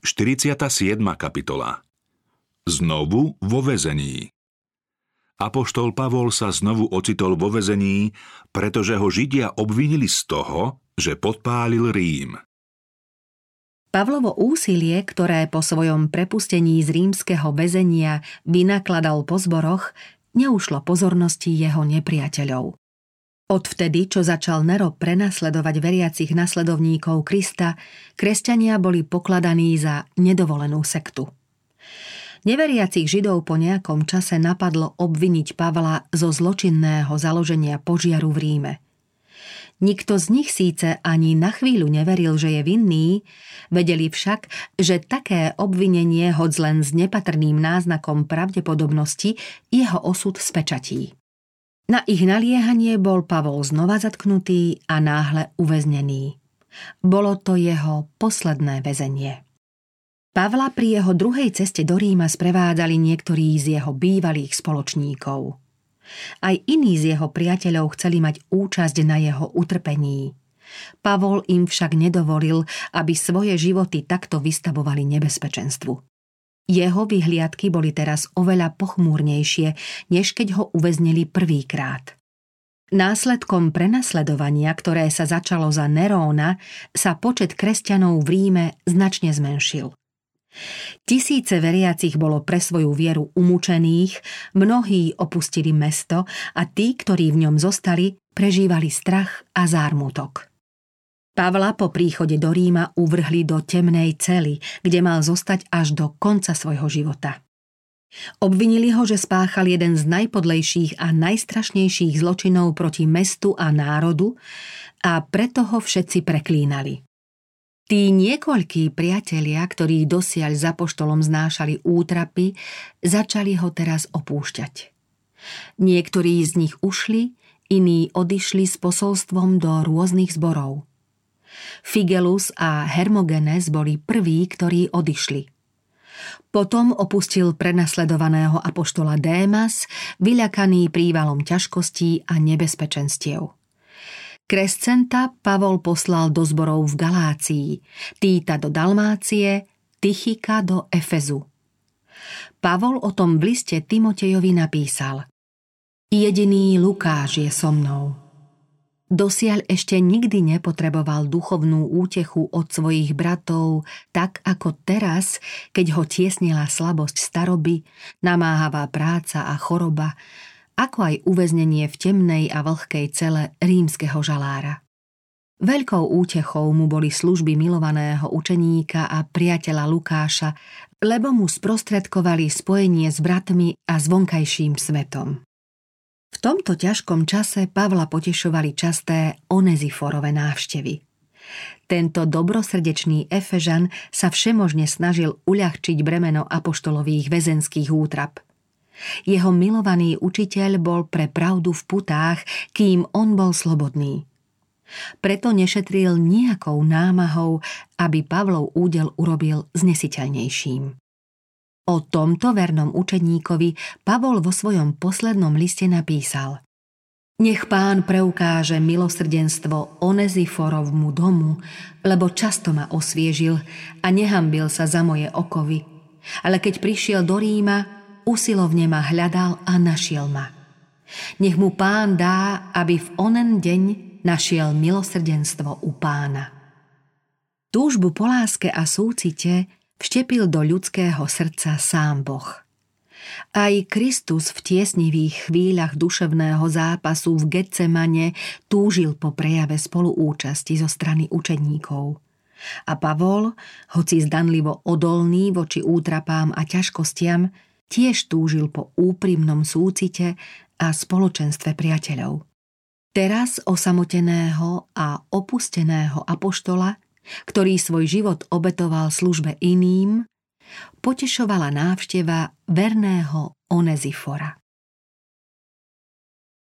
47. kapitola Znovu vo vezení Apoštol Pavol sa znovu ocitol vo vezení, pretože ho Židia obvinili z toho, že podpálil Rím. Pavlovo úsilie, ktoré po svojom prepustení z rímskeho väzenia vynakladal po zboroch, neušlo pozornosti jeho nepriateľov. Odvtedy, čo začal Nero prenasledovať veriacich nasledovníkov Krista, kresťania boli pokladaní za nedovolenú sektu. Neveriacich židov po nejakom čase napadlo obviniť Pavla zo zločinného založenia požiaru v Ríme. Nikto z nich síce ani na chvíľu neveril, že je vinný, vedeli však, že také obvinenie, hoď len s nepatrným náznakom pravdepodobnosti, jeho osud spečatí. Na ich naliehanie bol Pavol znova zatknutý a náhle uväznený. Bolo to jeho posledné väzenie. Pavla pri jeho druhej ceste do Ríma sprevádzali niektorí z jeho bývalých spoločníkov. Aj iní z jeho priateľov chceli mať účasť na jeho utrpení. Pavol im však nedovolil, aby svoje životy takto vystavovali nebezpečenstvu. Jeho vyhliadky boli teraz oveľa pochmúrnejšie, než keď ho uväznili prvýkrát. Následkom prenasledovania, ktoré sa začalo za Neróna, sa počet kresťanov v Ríme značne zmenšil. Tisíce veriacich bolo pre svoju vieru umúčených, mnohí opustili mesto a tí, ktorí v ňom zostali, prežívali strach a zármutok. Pavla po príchode do Ríma uvrhli do temnej cely, kde mal zostať až do konca svojho života. Obvinili ho, že spáchal jeden z najpodlejších a najstrašnejších zločinov proti mestu a národu a preto ho všetci preklínali. Tí niekoľkí priatelia, ktorí dosiaľ za poštolom znášali útrapy, začali ho teraz opúšťať. Niektorí z nich ušli, iní odišli s posolstvom do rôznych zborov – Figelus a Hermogenes boli prví, ktorí odišli. Potom opustil prenasledovaného apoštola Démas, vyľakaný prívalom ťažkostí a nebezpečenstiev. Krescenta Pavol poslal do zborov v Galácii, Týta do Dalmácie, Tychika do Efezu. Pavol o tom v liste Timotejovi napísal Jediný Lukáš je so mnou. Dosiaľ ešte nikdy nepotreboval duchovnú útechu od svojich bratov, tak ako teraz, keď ho tiesnila slabosť staroby, namáhavá práca a choroba, ako aj uväznenie v temnej a vlhkej cele rímskeho žalára. Veľkou útechou mu boli služby milovaného učeníka a priateľa Lukáša, lebo mu sprostredkovali spojenie s bratmi a s vonkajším svetom. Tomto ťažkom čase Pavla potešovali časté oneziforové návštevy. Tento dobrosrdečný Efežan sa všemožne snažil uľahčiť bremeno apoštolových väzenských útrap. Jeho milovaný učiteľ bol pre pravdu v putách, kým on bol slobodný. Preto nešetril nejakou námahou, aby Pavlov údel urobil znesiteľnejším. O tomto vernom učeníkovi Pavol vo svojom poslednom liste napísal Nech pán preukáže milosrdenstvo Oneziforovmu domu, lebo často ma osviežil a nehambil sa za moje okovy. Ale keď prišiel do Ríma, usilovne ma hľadal a našiel ma. Nech mu pán dá, aby v onen deň našiel milosrdenstvo u pána. Túžbu po láske a súcite vštepil do ľudského srdca sám Boh. Aj Kristus v tiesnivých chvíľach duševného zápasu v Getsemane túžil po prejave spoluúčasti zo strany učeníkov. A Pavol, hoci zdanlivo odolný voči útrapám a ťažkostiam, tiež túžil po úprimnom súcite a spoločenstve priateľov. Teraz osamoteného a opusteného apoštola ktorý svoj život obetoval službe iným, potešovala návšteva verného Onezifora.